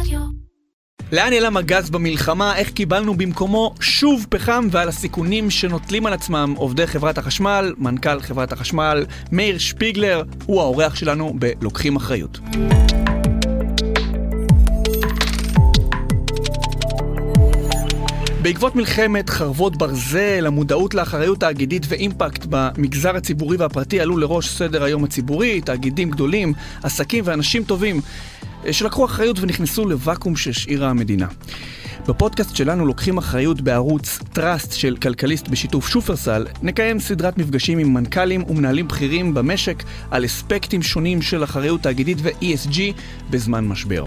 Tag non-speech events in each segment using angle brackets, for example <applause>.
רדיו. לאן נעלם הגז במלחמה, איך קיבלנו במקומו? שוב פחם ועל הסיכונים שנוטלים על עצמם. עובדי חברת החשמל, מנכ"ל חברת החשמל, מאיר שפיגלר, הוא האורח שלנו בלוקחים אחריות. בעקבות מלחמת חרבות ברזל, המודעות לאחריות תאגידית ואימפקט במגזר הציבורי והפרטי עלו לראש סדר היום הציבורי, תאגידים גדולים, עסקים ואנשים טובים שלקחו אחריות ונכנסו לוואקום שהשאירה המדינה. בפודקאסט שלנו לוקחים אחריות בערוץ טראסט של כלכליסט בשיתוף שופרסל, נקיים סדרת מפגשים עם מנכ"לים ומנהלים בכירים במשק על אספקטים שונים של אחריות תאגידית ו-ESG בזמן משבר.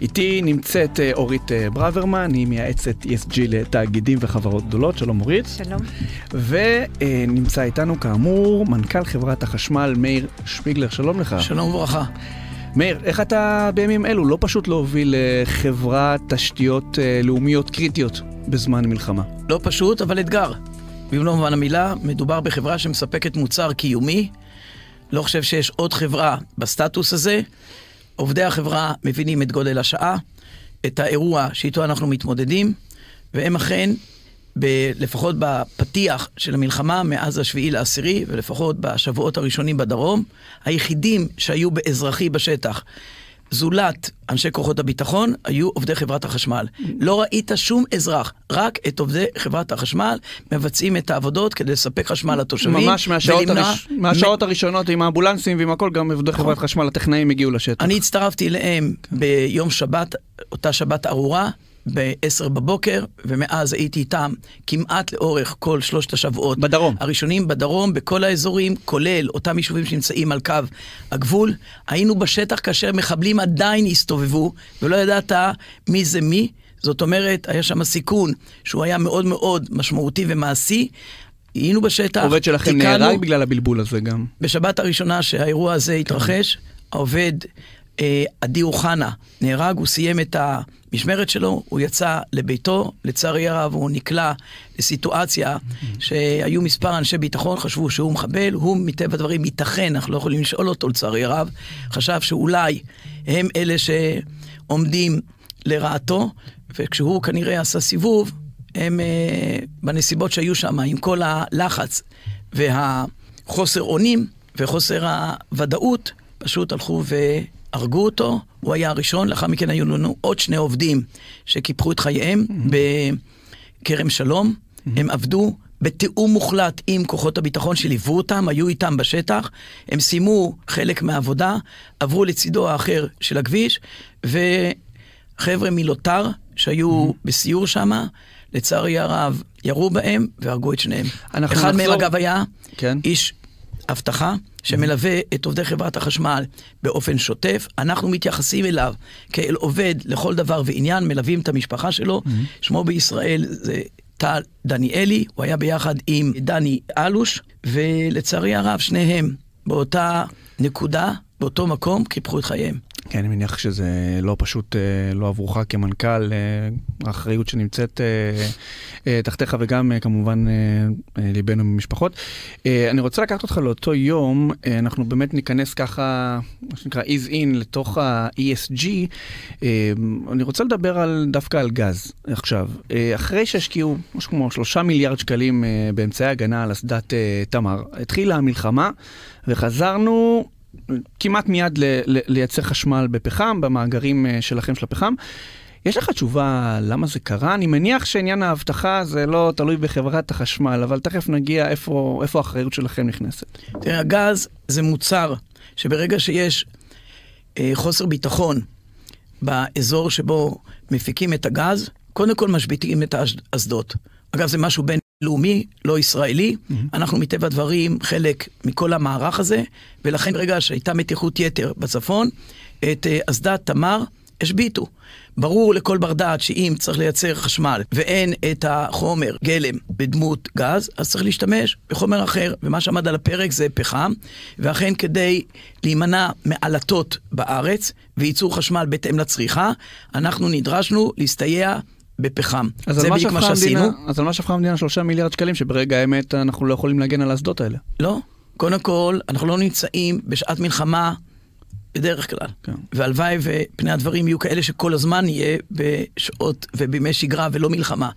איתי נמצאת אה, אורית אה, ברוורמן, היא מייעצת ESG לתאגידים וחברות גדולות, שלום אורית. שלום. ונמצא איתנו כאמור מנכ"ל חברת החשמל מאיר שפיגלר, שלום לך. שלום וברכה. מאיר, איך אתה בימים אלו? לא פשוט להוביל אה, חברת תשתיות אה, לאומיות קריטיות בזמן מלחמה. לא פשוט, אבל אתגר. במלוא מובן המילה, מדובר בחברה שמספקת מוצר קיומי. לא חושב שיש עוד חברה בסטטוס הזה. עובדי החברה מבינים את גודל השעה, את האירוע שאיתו אנחנו מתמודדים, והם אכן, ב- לפחות בפתיח של המלחמה מאז השביעי לעשירי, ולפחות בשבועות הראשונים בדרום, היחידים שהיו באזרחי בשטח. זולת אנשי כוחות הביטחון, היו עובדי חברת החשמל. לא ראית שום אזרח, רק את עובדי חברת החשמל מבצעים את העבודות כדי לספק חשמל לתושבים. ממש מהשעות, ולמנוע- הראש... מהשעות הראשונות עם האמבולנסים ועם הכל, גם עובדי חברת חשמל, הטכנאים הגיעו לשטח. אני הצטרפתי אליהם ביום שבת, אותה שבת ארורה, ב-10 בבוקר, ומאז הייתי איתם כמעט לאורך כל שלושת השבועות. בדרום. הראשונים בדרום, בכל האזורים, כולל אותם יישובים שנמצאים על קו הגבול. היינו בשטח כאשר מחבלים עדיין הסתובבו, ולא ידעת מי זה מי. זאת אומרת, היה שם סיכון שהוא היה מאוד מאוד משמעותי ומעשי. היינו בשטח, עובד שלכם תיקנו- נהרג בגלל הבלבול הזה גם. בשבת הראשונה שהאירוע הזה התרחש, העובד אה, עדי אוחנה נהרג, הוא סיים את המשמרת שלו, הוא יצא לביתו, לצערי הרב הוא נקלע לסיטואציה שהיו מספר אנשי ביטחון, חשבו שהוא מחבל, הוא מטבע הדברים ייתכן, אנחנו לא יכולים לשאול אותו לצערי הרב, חשב שאולי הם אלה שעומדים לרעתו, וכשהוא כנראה עשה סיבוב, הם אה, בנסיבות שהיו שם, עם כל הלחץ והחוסר אונים וחוסר הוודאות, פשוט הלכו והרגו אותו. הוא היה הראשון, לאחר מכן היו לנו עוד שני עובדים שקיפחו את חייהם בכרם שלום. הם עבדו בתיאום מוחלט עם כוחות הביטחון שליוו אותם, היו איתם בשטח. הם סיימו חלק מהעבודה, עברו לצידו האחר של הכביש, וחבר'ה מלוטר שהיו בסיור שם, לצערי הרב, ירו בהם והרגו את שניהם. אחד מהם נחזור- אגב היה כן. איש אבטחה שמלווה את עובדי חברת החשמל באופן שוטף. אנחנו מתייחסים אליו כאל עובד לכל דבר ועניין, מלווים את המשפחה שלו. שמו בישראל זה טל דניאלי, הוא היה ביחד עם דני אלוש, ולצערי הרב שניהם באותה נקודה, באותו מקום, קיפחו את חייהם. כן, אני מניח שזה לא פשוט, אה, לא עבורך כמנכ"ל, אה, האחריות שנמצאת אה, תחתיך וגם כמובן ליבנו ממשפחות. אני רוצה לקחת אותך לאותו יום, אנחנו באמת ניכנס ככה, מה שנקרא ease in לתוך ה-ESG. אני רוצה לדבר על, דווקא על גז עכשיו. אחרי שהשקיעו משהו כמו שלושה מיליארד שקלים באמצעי הגנה על אסדת תמר, התחילה המלחמה וחזרנו כמעט מיד ל- ל- לייצר חשמל בפחם, במאגרים אה, שלכם של הפחם. יש לך תשובה למה זה קרה? אני מניח שעניין האבטחה זה לא תלוי בחברת החשמל, אבל תכף נגיע איפה, איפה האחריות שלכם נכנסת. תראה, הגז זה מוצר שברגע שיש אה, חוסר ביטחון באזור שבו מפיקים את הגז, קודם כל משביתים את האסדות. אגב, זה משהו בינלאומי, לא ישראלי. Mm-hmm. אנחנו מטבע הדברים חלק מכל המערך הזה, ולכן ברגע שהייתה מתיחות יתר בצפון, את אה, אסדת תמר השביתו. ברור לכל בר דעת שאם צריך לייצר חשמל ואין את החומר גלם בדמות גז, אז צריך להשתמש בחומר אחר, ומה שעמד על הפרק זה פחם, ואכן כדי להימנע מעלטות בארץ וייצור חשמל בהתאם לצריכה, אנחנו נדרשנו להסתייע בפחם. אז זה בדיוק מה שעשינו. המדינה, אז על מה שפכה המדינה שלושה מיליארד שקלים, שברגע האמת אנחנו לא יכולים להגן על האסדות האלה. לא. קודם כל, אנחנו לא נמצאים בשעת מלחמה בדרך כלל. כן. והלוואי ופני הדברים יהיו כאלה שכל הזמן יהיה בשעות ובימי שגרה ולא מלחמה.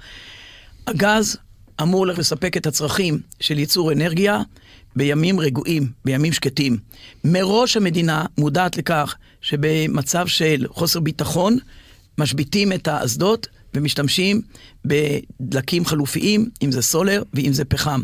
הגז אמור לספק את הצרכים של ייצור אנרגיה בימים רגועים, בימים שקטים. מראש המדינה מודעת לכך שבמצב של חוסר ביטחון, משביתים את האסדות ומשתמשים בדלקים חלופיים, אם זה סולר ואם זה פחם.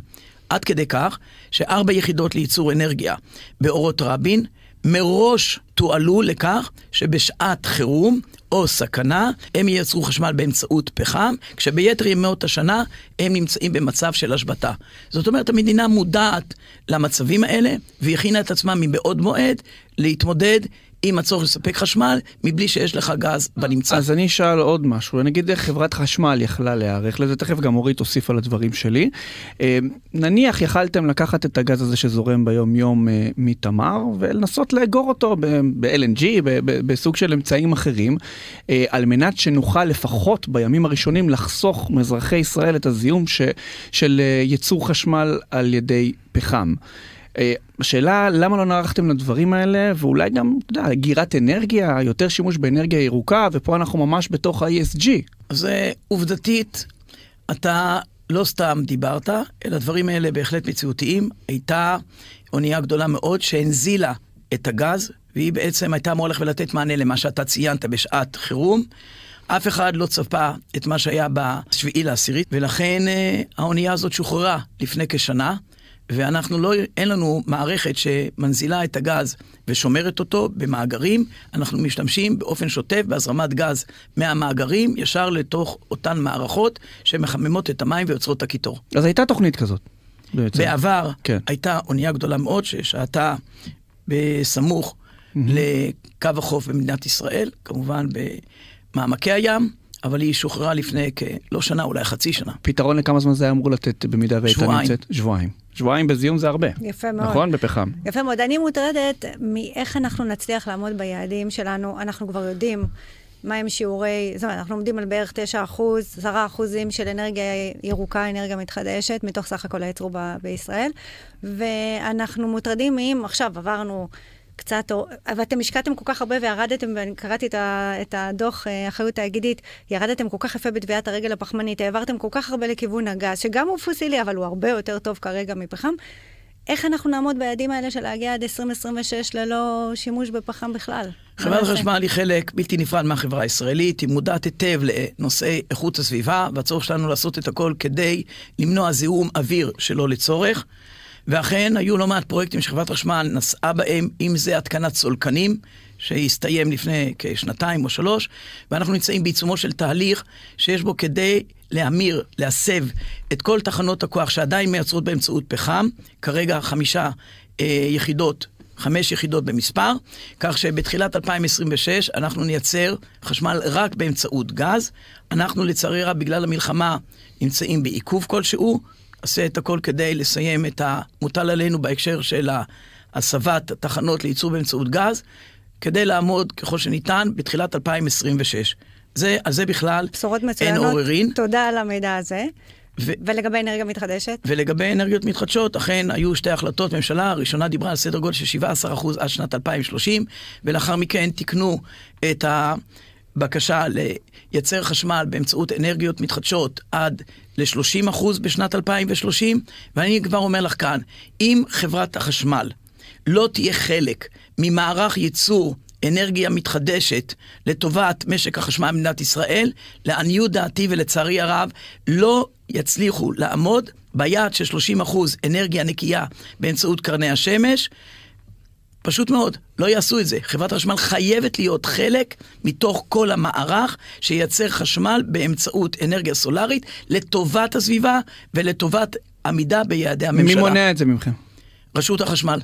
עד כדי כך שארבע יחידות לייצור אנרגיה באורות רבין מראש תועלו לכך שבשעת חירום או סכנה הם ייצרו חשמל באמצעות פחם, כשביתר ימות השנה הם נמצאים במצב של השבתה. זאת אומרת, המדינה מודעת למצבים האלה והכינה את עצמה מבעוד מועד להתמודד עם הצורך לספק חשמל, מבלי שיש לך גז בנמצא. אז אני אשאל עוד משהו, נגיד איך חברת חשמל יכלה להיערך לזה, תכף גם אורית תוסיף על הדברים שלי. אה, נניח יכלתם לקחת את הגז הזה שזורם ביום יום אה, מתמר ולנסות לאגור אותו ב-LNG, בסוג של אמצעים אחרים, אה, על מנת שנוכל לפחות בימים הראשונים לחסוך מאזרחי ישראל את הזיהום ש, של ייצור חשמל על ידי פחם. אה, השאלה למה לא נערכתם לדברים האלה ואולי גם, אתה יודע, גירת אנרגיה, יותר שימוש באנרגיה ירוקה ופה אנחנו ממש בתוך ה-ESG. אז אה, עובדתית, אתה לא סתם דיברת, אלא הדברים האלה בהחלט מציאותיים. הייתה אונייה גדולה מאוד שהנזילה את הגז, והיא בעצם הייתה אמורה ללכת ולתת מענה למה שאתה ציינת בשעת חירום. אף אחד לא צפה את מה שהיה בשביעי לעשירית, ולכן אה, האונייה הזאת שוחררה לפני כשנה. ואנחנו לא, אין לנו מערכת שמנזילה את הגז ושומרת אותו במאגרים, אנחנו משתמשים באופן שוטף בהזרמת גז מהמאגרים ישר לתוך אותן מערכות שמחממות את המים ויוצרות את הקיטור. אז הייתה תוכנית כזאת. בעצם. בעבר כן. הייתה אונייה גדולה מאוד ששהתה בסמוך mm-hmm. לקו החוף במדינת ישראל, כמובן במעמקי הים. אבל היא שוחררה לפני כלא שנה, אולי חצי שנה. פתרון לכמה זמן זה היה אמור לתת במידה והייתה נמצאת? שבועיים. שבועיים בזיהום זה הרבה. יפה מאוד. נכון? בפחם. יפה מאוד. אני מוטרדת מאיך אנחנו נצליח לעמוד ביעדים שלנו. אנחנו כבר יודעים מהם שיעורי, זאת אומרת, אנחנו עומדים על בערך 9 אחוז, 10 אחוזים של אנרגיה ירוקה, אנרגיה מתחדשת, מתוך סך הכל הייצרו בישראל. ואנחנו מוטרדים אם עכשיו עברנו... קצת, ואתם השקעתם כל כך הרבה וירדתם, ואני קראתי את, ה, את הדוח אה, אחריות תאגידית, ירדתם כל כך יפה בטביעת הרגל הפחמנית, העברתם כל כך הרבה לכיוון הגז, שגם הוא פוסילי, אבל הוא הרבה יותר טוב כרגע מפחם. איך אנחנו נעמוד ביעדים האלה של להגיע עד 2026 ללא שימוש בפחם בכלל? חברת החשמל היא חלק בלתי נפרד מהחברה הישראלית, היא מודעת היטב לנושאי איכות הסביבה, והצורך שלנו לעשות את הכל כדי למנוע זיהום אוויר שלא לצורך. ואכן, היו לא מעט פרויקטים שחברת חשמל נסעה בהם, אם זה התקנת סולקנים, שהסתיים לפני כשנתיים או שלוש, ואנחנו נמצאים בעיצומו של תהליך שיש בו כדי להמיר, להסב את כל תחנות הכוח שעדיין מייצרות באמצעות פחם, כרגע חמישה אה, יחידות חמש יחידות במספר, כך שבתחילת 2026 אנחנו נייצר חשמל רק באמצעות גז. אנחנו לצערי רב, בגלל המלחמה, נמצאים בעיכוב כלשהו, נעשה את הכל כדי לסיים את המוטל עלינו בהקשר של הסבת תחנות לייצור באמצעות גז, כדי לעמוד ככל שניתן בתחילת 2026. זה, על זה בכלל אין עוררין. תודה על המידע הזה. ו- ולגבי אנרגיה מתחדשת? ולגבי אנרגיות מתחדשות, אכן היו שתי החלטות ממשלה, הראשונה דיברה על סדר גודל של 17% עד שנת 2030, ולאחר מכן תיקנו את ה... בקשה לייצר חשמל באמצעות אנרגיות מתחדשות עד ל-30% בשנת 2030, ואני כבר אומר לך כאן, אם חברת החשמל לא תהיה חלק ממערך ייצור אנרגיה מתחדשת לטובת משק החשמל במדינת ישראל, לעניות דעתי ולצערי הרב, לא יצליחו לעמוד ביעד של 30% אנרגיה נקייה באמצעות קרני השמש. פשוט מאוד, לא יעשו את זה. חברת החשמל חייבת להיות חלק מתוך כל המערך שייצר חשמל באמצעות אנרגיה סולארית לטובת הסביבה ולטובת עמידה ביעדי הממשלה. מי מונע את זה מכם? רשות החשמל.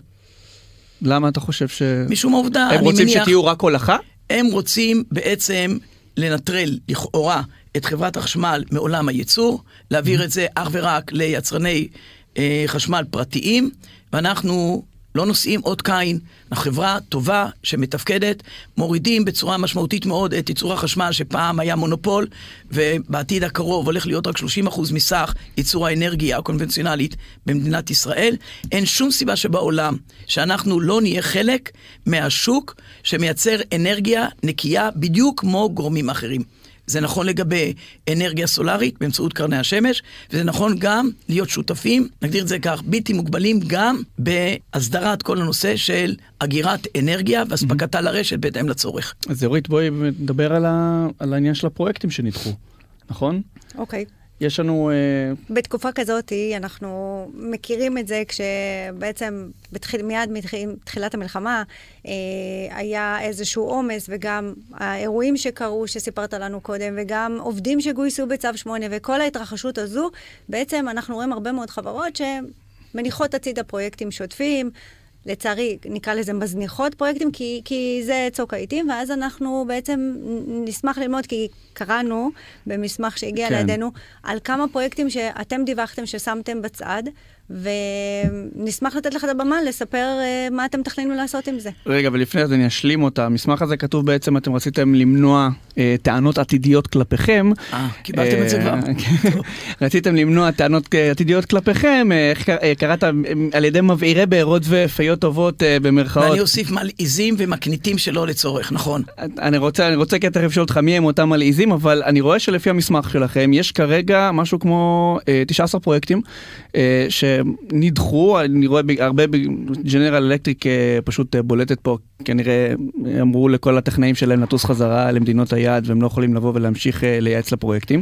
למה אתה חושב ש... משום העובדה, אני מניח... הם רוצים שתהיו רק הולכה? הם רוצים בעצם לנטרל לכאורה את חברת החשמל מעולם הייצור, להעביר את זה אך ורק ליצרני אה, חשמל פרטיים, ואנחנו לא נושאים אות קין, אנחנו חברה טובה שמתפקדת, מורידים בצורה משמעותית מאוד את ייצור החשמל שפעם היה מונופול, ובעתיד הקרוב הולך להיות רק 30% מסך ייצור האנרגיה הקונבנציונלית במדינת ישראל. אין שום סיבה שבעולם שאנחנו לא נהיה חלק מהשוק שמייצר אנרגיה נקייה בדיוק כמו גורמים אחרים. זה נכון לגבי אנרגיה סולארית באמצעות קרני השמש, וזה נכון גם להיות שותפים, נגדיר את זה כך, בלתי מוגבלים, גם בהסדרת כל הנושא של אגירת אנרגיה ואספקתה לרשת בהתאם לצורך. אז אורית, בואי נדבר על, ה... על העניין של הפרויקטים שנדחו, נכון? אוקיי. יש לנו... Uh... בתקופה כזאת אנחנו מכירים את זה כשבעצם בתחיל, מיד מתחילת המלחמה uh, היה איזשהו עומס, וגם האירועים שקרו, שסיפרת לנו קודם, וגם עובדים שגויסו בצו 8, וכל ההתרחשות הזו, בעצם אנחנו רואים הרבה מאוד חברות שמניחות הצידה פרויקטים שוטפים, לצערי, נקרא לזה מזניחות פרויקטים, כי, כי זה צוק העיתים, ואז אנחנו בעצם נשמח ללמוד, כי קראנו במסמך שהגיע כן. לידינו, על כמה פרויקטים שאתם דיווחתם ששמתם בצד, ונשמח לתת לך את הבמה לספר uh, מה אתם מתכננים לעשות עם זה. רגע, ולפני זה אני אשלים אותה. המסמך הזה כתוב בעצם, אתם רציתם למנוע uh, טענות עתידיות כלפיכם. אה, קיבלתם את זה כבר. <laughs> כן. רציתם למנוע טענות עתידיות כלפיכם, איך קראת, על ידי מבעירי בארות ופיות טובות uh, במרכאות. ואני אוסיף מלעיזים ומקניטים שלא לצורך, נכון. אני רוצה, אני רוצה כתר לשאול אותך מי הם אותם מלעיזים, אבל אני רואה שלפי המסמך שלכם, יש כרגע משהו כמו uh, 19 פרויקטים, uh, ש... נדחו, אני רואה הרבה ג'נרל אלקטריק אה, פשוט אה, בולטת פה, כנראה אמרו לכל הטכנאים שלהם לטוס חזרה למדינות היעד והם לא יכולים לבוא ולהמשיך אה, לייעץ לפרויקטים.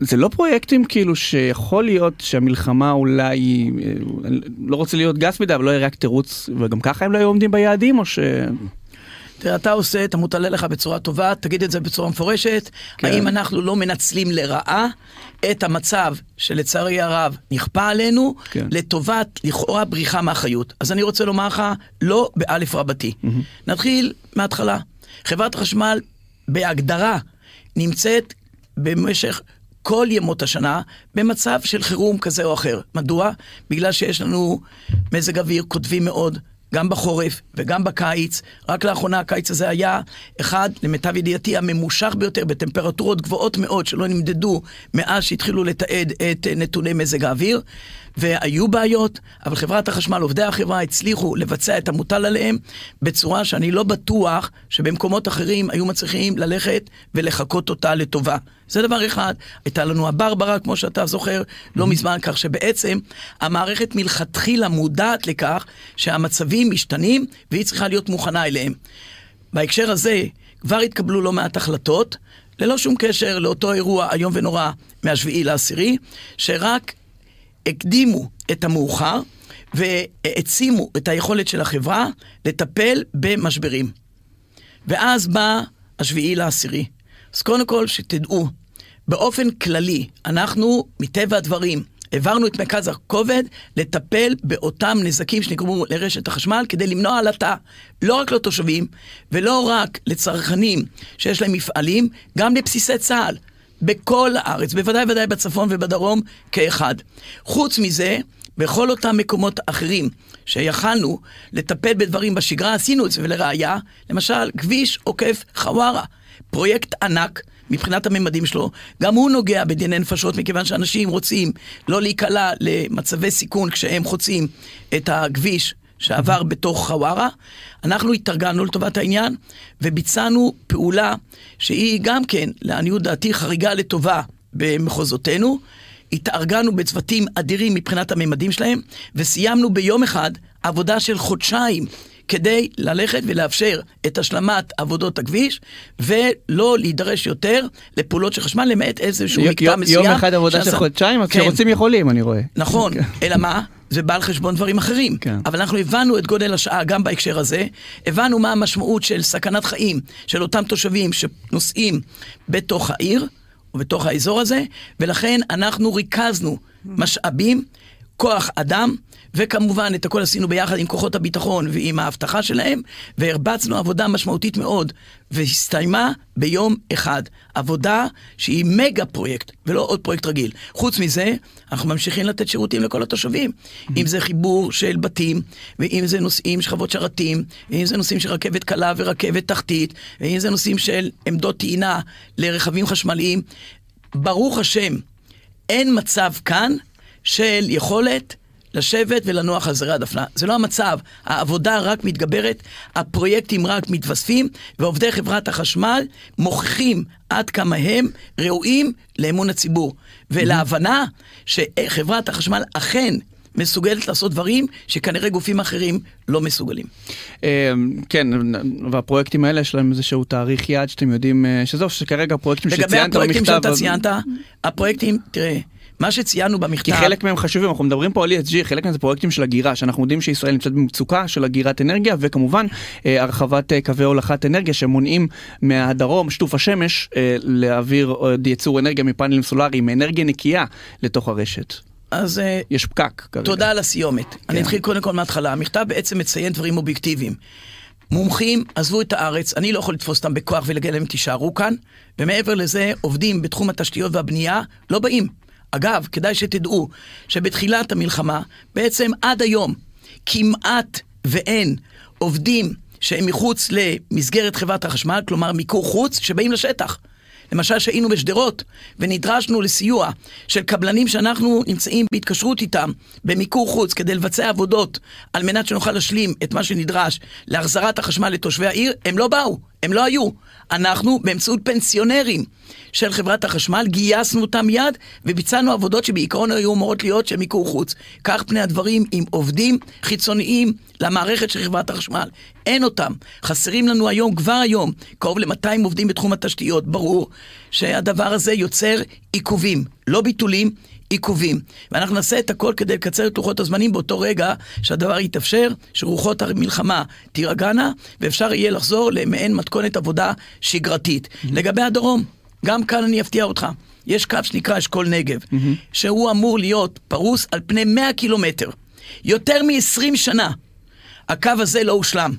זה לא פרויקטים כאילו שיכול להיות שהמלחמה אולי, לא רוצה להיות גס מדי, אבל לא יהיה רק תירוץ, וגם ככה הם לא היו עומדים ביעדים, או ש... תראה, אתה עושה, אתה מוטלה לך בצורה טובה, תגיד את זה בצורה מפורשת. כן. האם אנחנו לא מנצלים לרעה את המצב שלצערי הרב נכפה עלינו, כן. לטובת לכאורה בריחה מאחריות? אז אני רוצה לומר לך, לא באלף רבתי. Mm-hmm. נתחיל מההתחלה. חברת חשמל, בהגדרה, נמצאת במשך כל ימות השנה במצב של חירום כזה או אחר. מדוע? בגלל שיש לנו מזג אוויר קוטבי מאוד, גם בחורף וגם בקיץ. רק לאחרונה הקיץ הזה היה אחד, למיטב ידיעתי, הממושך ביותר בטמפרטורות גבוהות מאוד שלא נמדדו מאז שהתחילו לתעד את נתוני מזג האוויר. והיו בעיות, אבל חברת החשמל, עובדי החברה הצליחו לבצע את המוטל עליהם בצורה שאני לא בטוח שבמקומות אחרים היו מצליחים ללכת ולחקות אותה לטובה. זה דבר אחד. הייתה לנו הברברה, כמו שאתה זוכר, לא מזמן, כך שבעצם המערכת מלכתחילה מודעת לכך שהמצבים משתנים והיא צריכה להיות מוכנה אליהם. בהקשר הזה, כבר התקבלו לא מעט החלטות, ללא שום קשר לאותו אירוע איום ונורא מהשביעי לעשירי, שרק הקדימו את המאוחר והעצימו את היכולת של החברה לטפל במשברים. ואז בא השביעי לעשירי. אז קודם כל, שתדעו, באופן כללי, אנחנו, מטבע הדברים, העברנו את מרכז הכובד לטפל באותם נזקים שנגרמו לרשת החשמל כדי למנוע עלטה, לא רק לתושבים ולא רק לצרכנים שיש להם מפעלים, גם לבסיסי צה"ל. בכל הארץ, בוודאי ובוודאי בצפון ובדרום כאחד. חוץ מזה, בכל אותם מקומות אחרים שיכלנו לטפל בדברים בשגרה, עשינו את זה, ולראיה, למשל, כביש עוקף חווארה, פרויקט ענק. מבחינת הממדים שלו, גם הוא נוגע בדיני נפשות, מכיוון שאנשים רוצים לא להיקלע למצבי סיכון כשהם חוצים את הכביש שעבר בתוך חווארה. אנחנו התארגנו לטובת העניין וביצענו פעולה שהיא גם כן, לעניות דעתי, חריגה לטובה במחוזותינו. התארגנו בצוותים אדירים מבחינת הממדים שלהם, וסיימנו ביום אחד עבודה של חודשיים כדי ללכת ולאפשר את השלמת עבודות הכביש, ולא להידרש יותר לפעולות של חשמל, למעט איזשהו מקטע מסוים. יום אחד עבודה. של חודשיים, אז כן. כשרוצים יכולים, אני רואה. נכון, אלא מה? זה בא על חשבון דברים אחרים. כן. אבל אנחנו הבנו את גודל השעה גם בהקשר הזה, הבנו מה המשמעות של סכנת חיים של אותם תושבים שנוסעים בתוך העיר, ובתוך האזור הזה, ולכן אנחנו ריכזנו משאבים. כוח אדם, וכמובן את הכל עשינו ביחד עם כוחות הביטחון ועם האבטחה שלהם, והרבצנו עבודה משמעותית מאוד, והסתיימה ביום אחד. עבודה שהיא מגה פרויקט, ולא עוד פרויקט רגיל. חוץ מזה, אנחנו ממשיכים לתת שירותים לכל התושבים. Mm-hmm. אם זה חיבור של בתים, ואם זה נושאים שכבות שרתים, ואם זה נושאים של רכבת קלה ורכבת תחתית, ואם זה נושאים של עמדות טעינה לרכבים חשמליים. ברוך השם, אין מצב כאן של יכולת לשבת ולנוח על זרי הדפנה. זה לא המצב, העבודה רק מתגברת, הפרויקטים רק מתווספים, ועובדי חברת החשמל מוכיחים עד כמה הם ראויים לאמון הציבור, ולהבנה שחברת החשמל אכן מסוגלת לעשות דברים שכנראה גופים אחרים לא מסוגלים. אה, כן, והפרויקטים האלה יש להם איזשהו תאריך יעד שאתם יודעים, אה, שזהו, שכרגע הפרויקטים שציינת במכתב... לגבי הפרויקטים שאתה ציינת, הפרויקטים, תראה, מה שציינו במכתב... כי חלק מהם חשובים, אנחנו מדברים פה על ESG, חלק מהם זה פרויקטים של הגירה, שאנחנו יודעים שישראל נמצאת במצוקה של הגירת אנרגיה, וכמובן אה, הרחבת אה, קווי הולכת אנרגיה שמונעים מהדרום, שטוף השמש, אה, להעביר עוד ייצור אנרגיה מפאנלים סולאריים, מאנרגיה נקייה, לתוך הרשת. אז יש פקק כרגע. תודה על הסיומת. כן. אני אתחיל קודם כל מההתחלה. המכתב בעצם מציין דברים אובייקטיביים. מומחים עזבו את הארץ, אני לא יכול לתפוס אותם בכוח ולהגיד להם תישארו כאן, ומעבר לזה עובדים בתחום התשתיות והבנייה לא באים. אגב, כדאי שתדעו שבתחילת המלחמה, בעצם עד היום, כמעט ואין עובדים שהם מחוץ למסגרת חברת החשמל, כלומר מיקור חוץ, שבאים לשטח. למשל שהיינו בשדרות ונדרשנו לסיוע של קבלנים שאנחנו נמצאים בהתקשרות איתם במיקור חוץ כדי לבצע עבודות על מנת שנוכל להשלים את מה שנדרש להחזרת החשמל לתושבי העיר, הם לא באו, הם לא היו. אנחנו באמצעות פנסיונרים של חברת החשמל, גייסנו אותם מיד וביצענו עבודות שבעיקרון היו אמורות להיות של מיקור חוץ. כך פני הדברים עם עובדים חיצוניים למערכת של חברת החשמל. אין אותם. חסרים לנו היום, כבר היום, קרוב ל-200 עובדים בתחום התשתיות. ברור שהדבר הזה יוצר עיכובים, לא ביטולים. עיכובים. ואנחנו נעשה את הכל כדי לקצר את לוחות הזמנים באותו רגע שהדבר יתאפשר, שרוחות המלחמה תירגענה, ואפשר יהיה לחזור למעין מתכונת עבודה שגרתית. Mm-hmm. לגבי הדרום, גם כאן אני אפתיע אותך. יש קו שנקרא אשכול נגב, mm-hmm. שהוא אמור להיות פרוס על פני 100 קילומטר. יותר מ-20 שנה הקו הזה לא הושלם.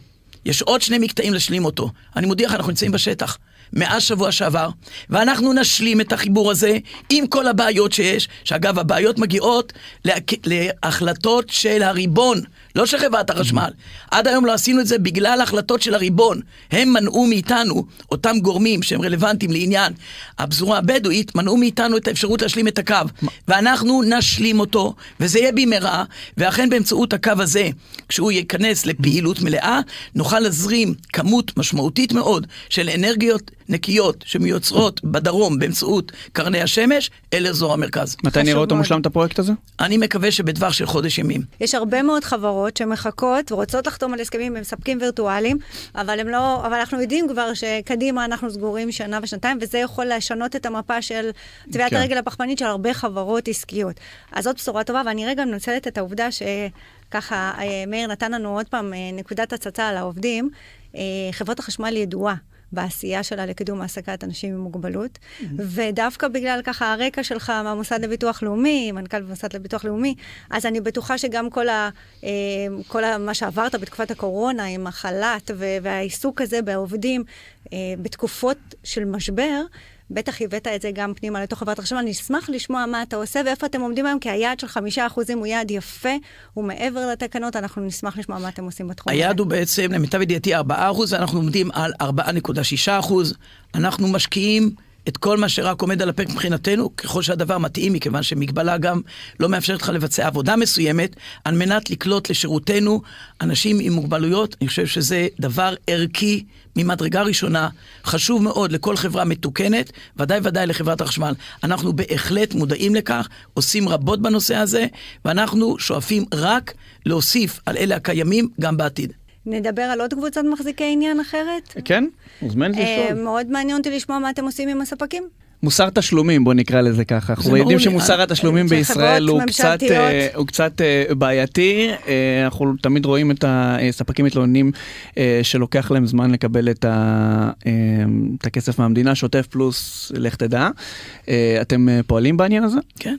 יש עוד שני מקטעים להשלים אותו. אני מודיע לך, אנחנו נמצאים בשטח. מאז שבוע שעבר, ואנחנו נשלים את החיבור הזה עם כל הבעיות שיש, שאגב, הבעיות מגיעות להחלטות של הריבון, לא של חברת החשמל. עד היום לא עשינו את זה בגלל החלטות של הריבון. הם מנעו מאיתנו, אותם גורמים שהם רלוונטיים לעניין הפזורה הבדואית, מנעו מאיתנו את האפשרות להשלים את הקו. ואנחנו נשלים אותו, וזה יהיה במהרה, ואכן באמצעות הקו הזה, כשהוא ייכנס לפעילות מלאה, נוכל להזרים כמות משמעותית מאוד של אנרגיות נקיות שמיוצרות בדרום באמצעות קרני השמש אל אזור המרכז. מתי נראה אותו מושלם את הפרויקט הזה? אני מקווה שבטווח של חודש ימים. יש הרבה מאוד חברות שמחכות ורוצות לחתום על הסכמים עם מספקים וירטואליים, אבל, לא, אבל אנחנו יודעים כבר שקדימה אנחנו סגורים שנה ושנתיים, וזה יכול לשנות את המפה של טביעת כן. הרגל הפחמנית של הרבה חברות עסקיות. אז זאת בשורה טובה, ואני רגע מנצלת את העובדה שככה אה, מאיר נתן לנו עוד פעם אה, נקודת הצצה על העובדים. אה, חברות החשמל ידועה. בעשייה שלה לקידום העסקת אנשים עם מוגבלות. Mm-hmm. ודווקא בגלל ככה הרקע שלך מהמוסד לביטוח לאומי, מנכ"ל במוסד לביטוח לאומי, אז אני בטוחה שגם כל, ה, אה, כל ה, מה שעברת בתקופת הקורונה עם החל"ת והעיסוק הזה בעובדים אה, בתקופות של משבר, בטח הבאת את זה גם פנימה לתוך חברת החשמל. אני אשמח לשמוע מה אתה עושה ואיפה אתם עומדים היום, כי היעד של חמישה אחוזים הוא יעד יפה, הוא מעבר לתקנות, אנחנו נשמח לשמוע מה אתם עושים בתחום הזה. היעד הוא בעצם, למיטב ידיעתי, 4 אחוז, אנחנו עומדים על 4.6 אחוז. אנחנו משקיעים... את כל מה שרק עומד על הפרק מבחינתנו, ככל שהדבר מתאים, מכיוון שמגבלה גם לא מאפשרת לך לבצע עבודה מסוימת, על מנת לקלוט לשירותנו אנשים עם מוגבלויות. אני חושב שזה דבר ערכי ממדרגה ראשונה, חשוב מאוד לכל חברה מתוקנת, ודאי ודאי לחברת החשמל. אנחנו בהחלט מודעים לכך, עושים רבות בנושא הזה, ואנחנו שואפים רק להוסיף על אלה הקיימים גם בעתיד. נדבר על עוד קבוצת מחזיקי עניין אחרת? כן, מוזמנת לשאול. אה, מאוד מעניין אותי לשמוע מה אתם עושים עם הספקים. מוסר תשלומים, בוא נקרא לזה ככה. אנחנו יודעים שמוסר התשלומים בישראל הוא קצת, uh, הוא קצת uh, בעייתי. אנחנו תמיד רואים את הספקים מתלוננים שלוקח להם זמן לקבל את, ה, את הכסף מהמדינה, שוטף פלוס לך תדע. אתם פועלים בעניין הזה? כן.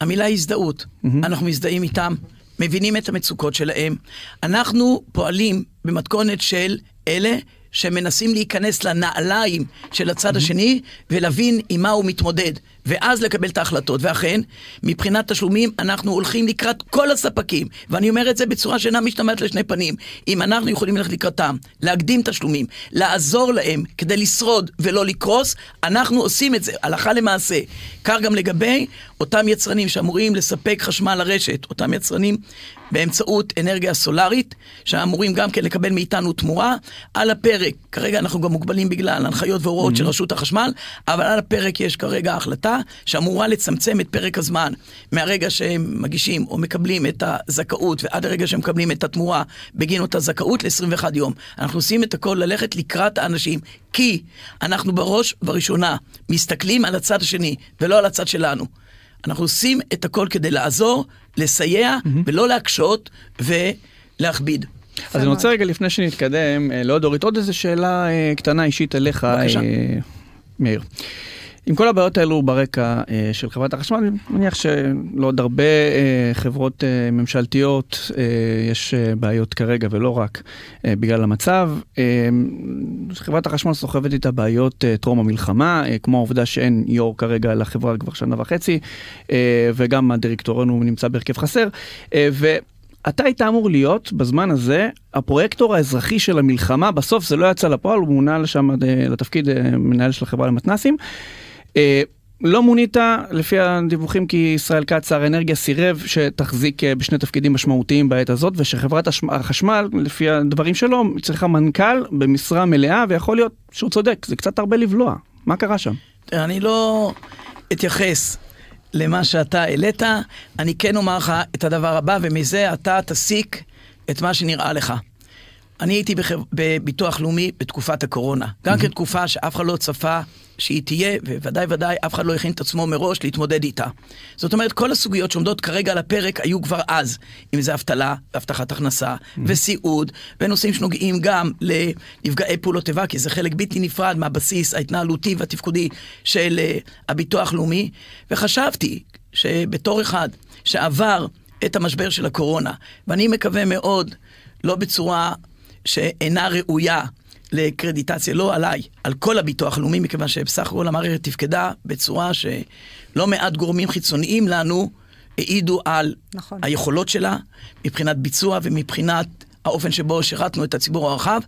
המילה הזדהות. Mm-hmm. אנחנו מזדהים איתם, מבינים את המצוקות שלהם. אנחנו פועלים במתכונת של אלה שמנסים להיכנס לנעליים של הצד. השני ולהבין עם מה הוא מתמודד. ואז לקבל את ההחלטות. ואכן, מבחינת תשלומים, אנחנו הולכים לקראת כל הספקים, ואני אומר את זה בצורה שאינה משתמעת לשני פנים. אם אנחנו יכולים ללכת לקראתם, להקדים תשלומים, לעזור להם כדי לשרוד ולא לקרוס, אנחנו עושים את זה, הלכה למעשה. כך גם לגבי אותם יצרנים שאמורים לספק חשמל לרשת, אותם יצרנים באמצעות אנרגיה סולארית, שאמורים גם כן לקבל מאיתנו תמורה. על הפרק, כרגע אנחנו גם מוגבלים בגלל הנחיות והוראות mm-hmm. של רשות החשמל, אבל על הפרק יש כרגע החלטה שאמורה לצמצם את פרק הזמן מהרגע שהם מגישים או מקבלים את הזכאות ועד הרגע שהם מקבלים את התמורה בגין אותה זכאות ל-21 יום. אנחנו עושים את הכל ללכת לקראת האנשים, כי אנחנו בראש ובראשונה מסתכלים על הצד השני ולא על הצד שלנו. אנחנו עושים את הכל כדי לעזור, לסייע, mm-hmm. ולא להקשות ולהכביד. אז אני רוצה רגע לפני שנתקדם, אה, לעוד אורית, עוד איזו שאלה אה, קטנה אישית אליך. אה, מאיר. עם כל הבעיות האלו ברקע אה, של חברת החשמל, אני מניח שלא עוד הרבה אה, חברות אה, ממשלתיות אה, יש אה, בעיות כרגע ולא רק אה, בגלל המצב. אה, חברת החשמל סוחבת איתה בעיות אה, טרום המלחמה, אה, כמו העובדה שאין יו"ר כרגע לחברה כבר שנה וחצי, אה, וגם הדירקטוריון הוא נמצא בהרכב חסר. אה, ו... אתה היית אמור להיות בזמן הזה הפרויקטור האזרחי של המלחמה, בסוף זה לא יצא לפועל, הוא מונה לשם אה, לתפקיד אה, מנהל של החברה למתנסים. אה, לא מונית, לפי הדיווחים כי ישראל כץ, שר האנרגיה, סירב שתחזיק אה, בשני תפקידים משמעותיים בעת הזאת, ושחברת החשמל, לפי הדברים שלו, צריכה מנכ"ל במשרה מלאה, ויכול להיות שהוא צודק, זה קצת הרבה לבלוע. מה קרה שם? אני לא אתייחס למה שאתה העלית, אני כן אומר לך את הדבר הבא, ומזה אתה תסיק את מה שנראה לך. אני הייתי בחב... בביטוח לאומי בתקופת הקורונה, גם mm-hmm. כתקופה שאף אחד לא צפה שהיא תהיה, וודאי ודאי אף אחד לא הכין את עצמו מראש להתמודד איתה. זאת אומרת, כל הסוגיות שעומדות כרגע על הפרק היו כבר אז, אם זה אבטלה, הבטחת הכנסה, mm-hmm. וסיעוד, ונושאים שנוגעים גם לנפגעי פעולות איבה, כי זה חלק בלתי נפרד מהבסיס ההתנהלותי והתפקודי של uh, הביטוח לאומי, וחשבתי שבתור אחד שעבר את המשבר של הקורונה, ואני מקווה מאוד, לא בצורה שאינה ראויה לקרדיטציה, לא עליי, על כל הביטוח הלאומי, מכיוון שבסך הכל המערכת תפקדה בצורה שלא מעט גורמים חיצוניים לנו העידו על נכון. היכולות שלה מבחינת ביצוע ומבחינת האופן שבו שירתנו את הציבור הרחב.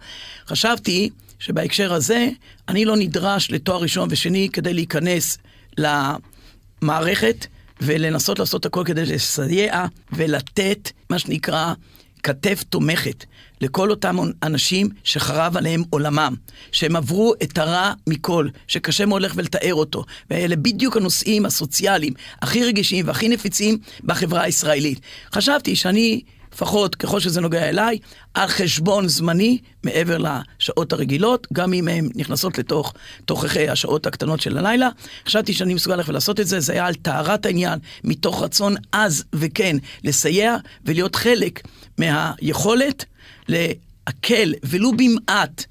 חשבתי שבהקשר הזה אני לא נדרש לתואר ראשון ושני כדי להיכנס למערכת ולנסות לעשות הכל כדי לסייע ולתת מה שנקרא כתף תומכת לכל אותם אנשים שחרב עליהם עולמם, שהם עברו את הרע מכל, שקשה מאוד ללכת ולתאר אותו. ואלה בדיוק הנושאים הסוציאליים הכי רגישים והכי נפיצים בחברה הישראלית. חשבתי שאני... לפחות ככל שזה נוגע אליי, על חשבון זמני מעבר לשעות הרגילות, גם אם הן נכנסות לתוך תוככי השעות הקטנות של הלילה. חשבתי שאני מסוגל ללכת ולעשות את זה, זה היה על טהרת העניין, מתוך רצון עז וכן לסייע ולהיות חלק מהיכולת להקל ולו במעט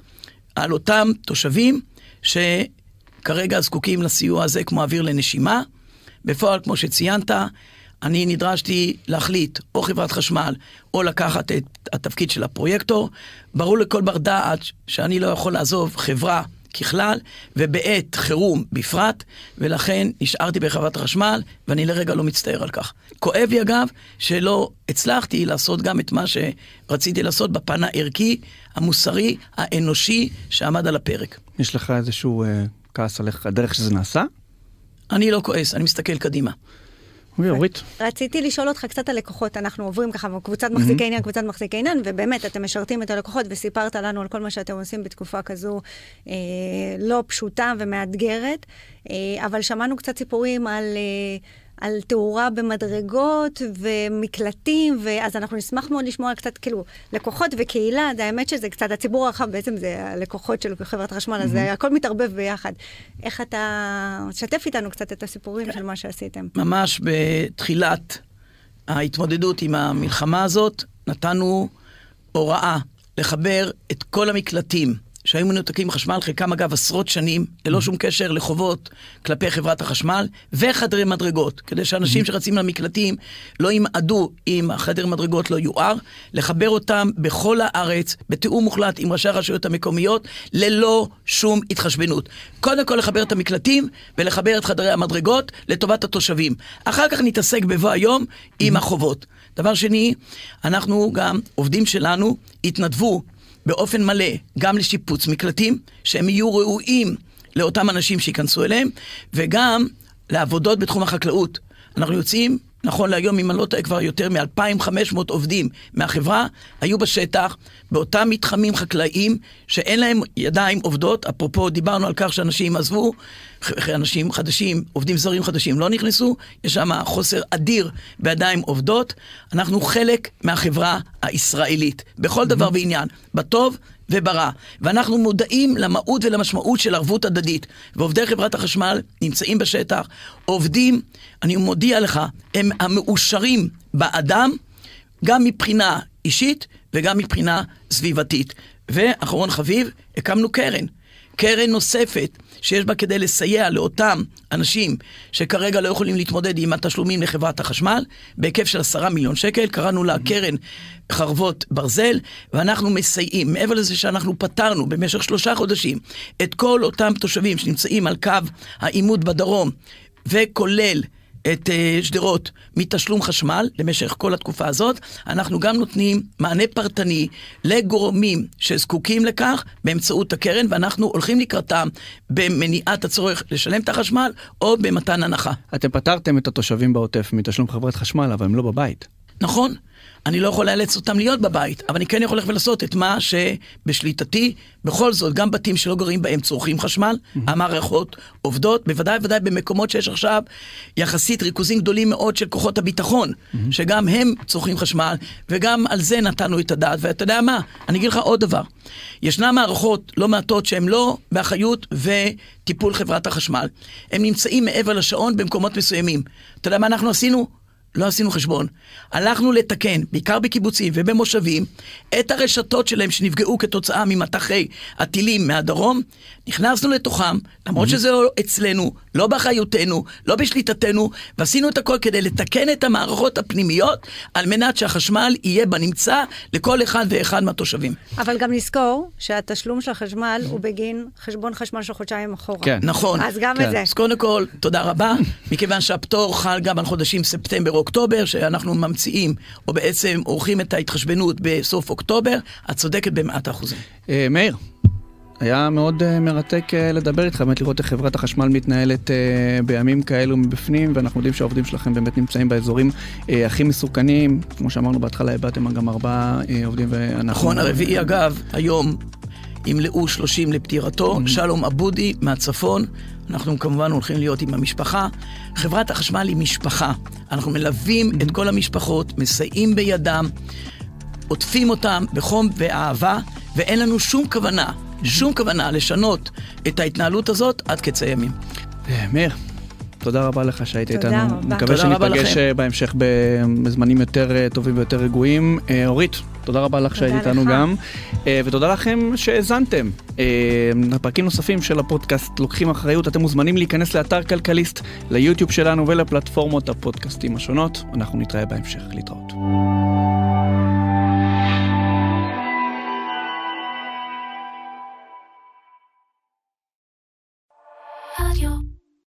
על אותם תושבים שכרגע זקוקים לסיוע הזה כמו אוויר לנשימה. בפועל, כמו שציינת, אני נדרשתי להחליט, או חברת חשמל, או לקחת את התפקיד של הפרויקטור. ברור לכל בר דעת שאני לא יכול לעזוב חברה ככלל, ובעת חירום בפרט, ולכן נשארתי בחברת החשמל, ואני לרגע לא מצטער על כך. כואב לי אגב, שלא הצלחתי לעשות גם את מה שרציתי לעשות בפן הערכי, המוסרי, האנושי, שעמד על הפרק. יש לך איזשהו אה, כעס על הדרך שזה נעשה? אני לא כועס, אני מסתכל קדימה. אורית. רציתי לשאול אותך קצת על לקוחות, אנחנו עוברים ככה קבוצת מחזיקי עניין, קבוצת מחזיקי עניין, ובאמת, אתם משרתים את הלקוחות, וסיפרת לנו על כל מה שאתם עושים בתקופה כזו אה, לא פשוטה ומאתגרת, אה, אבל שמענו קצת סיפורים על... אה, על תאורה במדרגות ומקלטים, ואז אנחנו נשמח מאוד לשמוע קצת, כאילו, לקוחות וקהילה, זה האמת שזה קצת, הציבור הרחב בעצם זה הלקוחות של חברת החשמל, אז mm-hmm. הכל מתערבב ביחד. איך אתה... שתף איתנו קצת את הסיפורים של מה שעשיתם. ממש בתחילת ההתמודדות עם המלחמה הזאת, נתנו הוראה לחבר את כל המקלטים שהיו מנותקים מחשמל, חלקם אגב עשרות שנים, ללא שום קשר לחובות כלפי חברת החשמל, וחדרי מדרגות, כדי שאנשים שרצים למקלטים לא ימעדו אם החדר מדרגות לא יואר, לחבר אותם בכל הארץ, בתיאום מוחלט עם ראשי הרשויות המקומיות, ללא שום התחשבנות. קודם כל לחבר את המקלטים ולחבר את חדרי המדרגות לטובת התושבים. אחר כך נתעסק בבוא היום עם החובות. דבר שני, אנחנו גם, עובדים שלנו, התנדבו באופן מלא גם לשיפוץ מקלטים, שהם יהיו ראויים לאותם אנשים שייכנסו אליהם, וגם לעבודות בתחום החקלאות. אנחנו יוצאים, נכון להיום, אם אני לא טועה, כבר יותר מ-2,500 עובדים מהחברה היו בשטח, באותם מתחמים חקלאיים שאין להם ידיים עובדות. אפרופו, דיברנו על כך שאנשים עזבו, אנשים חדשים, עובדים זרים חדשים לא נכנסו, יש שם חוסר אדיר בידיים עובדות. אנחנו חלק מהחברה הישראלית, בכל דבר ועניין, בטוב וברע. ואנחנו מודעים למהות ולמשמעות של ערבות הדדית. ועובדי חברת החשמל נמצאים בשטח, עובדים, אני מודיע לך, הם המאושרים באדם, גם מבחינה אישית וגם מבחינה סביבתית. ואחרון חביב, הקמנו קרן. קרן נוספת שיש בה כדי לסייע לאותם אנשים שכרגע לא יכולים להתמודד עם התשלומים לחברת החשמל, בהיקף של עשרה מיליון שקל, קראנו לה קרן חרבות ברזל, ואנחנו מסייעים. מעבר לזה שאנחנו פתרנו במשך שלושה חודשים את כל אותם תושבים שנמצאים על קו העימות בדרום, וכולל את uh, שדרות מתשלום חשמל למשך כל התקופה הזאת. אנחנו גם נותנים מענה פרטני לגורמים שזקוקים לכך באמצעות הקרן, ואנחנו הולכים לקראתם במניעת הצורך לשלם את החשמל או במתן הנחה. אתם פטרתם את התושבים בעוטף מתשלום חברת חשמל, אבל הם לא בבית. נכון. אני לא יכול לאלץ אותם להיות בבית, אבל אני כן יכול ללכת ולעשות את מה שבשליטתי. בכל זאת, גם בתים שלא גרים בהם צורכים חשמל. המערכות עובדות, בוודאי ובוודאי במקומות שיש עכשיו יחסית ריכוזים גדולים מאוד של כוחות הביטחון. שגם הם צורכים חשמל, וגם על זה נתנו את הדעת. ואתה יודע מה, אני אגיד לך עוד דבר. ישנן מערכות לא מעטות שהן לא באחריות וטיפול חברת החשמל. הם נמצאים מעבר לשעון במקומות מסוימים. אתה יודע מה אנחנו עשינו? לא עשינו חשבון. הלכנו לתקן, בעיקר בקיבוצים ובמושבים, את הרשתות שלהם שנפגעו כתוצאה ממטחי הטילים מהדרום, נכנסנו לתוכם, למרות mm-hmm. שזה לא אצלנו, לא באחריותנו, לא בשליטתנו, ועשינו את הכל כדי לתקן את המערכות הפנימיות, על מנת שהחשמל יהיה בנמצא לכל אחד ואחד מהתושבים. אבל גם נזכור שהתשלום של החשמל הוא בגין חשבון חשמל של חודשיים אחורה. כן. נכון. אז גם כן. את זה. אז קודם כל, תודה רבה, מכיוון שהפטור חל גם על חודשים ספטמבר-אוקטובר, שאנחנו ממציאים, או בעצם עורכים את ההתחשבנות בסוף אוקטובר, את צודקת במאת האחוזים. אה, מאיר, היה מאוד uh, מרתק uh, לדבר איתך, באמת לראות איך חברת החשמל מתנהלת uh, בימים כאלו מבפנים, ואנחנו יודעים שהעובדים שלכם באמת נמצאים באזורים הכי מסוכנים. כמו שאמרנו בהתחלה, איבדתם גם ארבעה עובדים ואנחנו... נכון, הרביעי אגב, היום ימלאו 30 לפטירתו, שלום אבודי מהצפון. אנחנו כמובן הולכים להיות עם המשפחה. חברת החשמל היא משפחה. אנחנו מלווים את כל המשפחות, מסייעים בידם, עוטפים אותם בחום ואהבה, ואין לנו שום כוונה, שום כוונה לשנות את ההתנהלות הזאת עד קץ הימים. אה, מאיר, תודה רבה לך שהיית תודה איתנו. רבה. מקווה תודה רבה שניפגש לכם. אה, בהמשך בזמנים יותר אה, טובים ויותר רגועים. אורית, תודה רבה לך שהיית איתנו. גם. אה, ותודה לכם שהאזנתם. אה, לפרקים נוספים של הפודקאסט לוקחים אחריות, אתם מוזמנים להיכנס לאתר כלכליסט, ליוטיוב שלנו ולפלטפורמות הפודקאסטים השונות. אנחנו נתראה בהמשך. להתראות.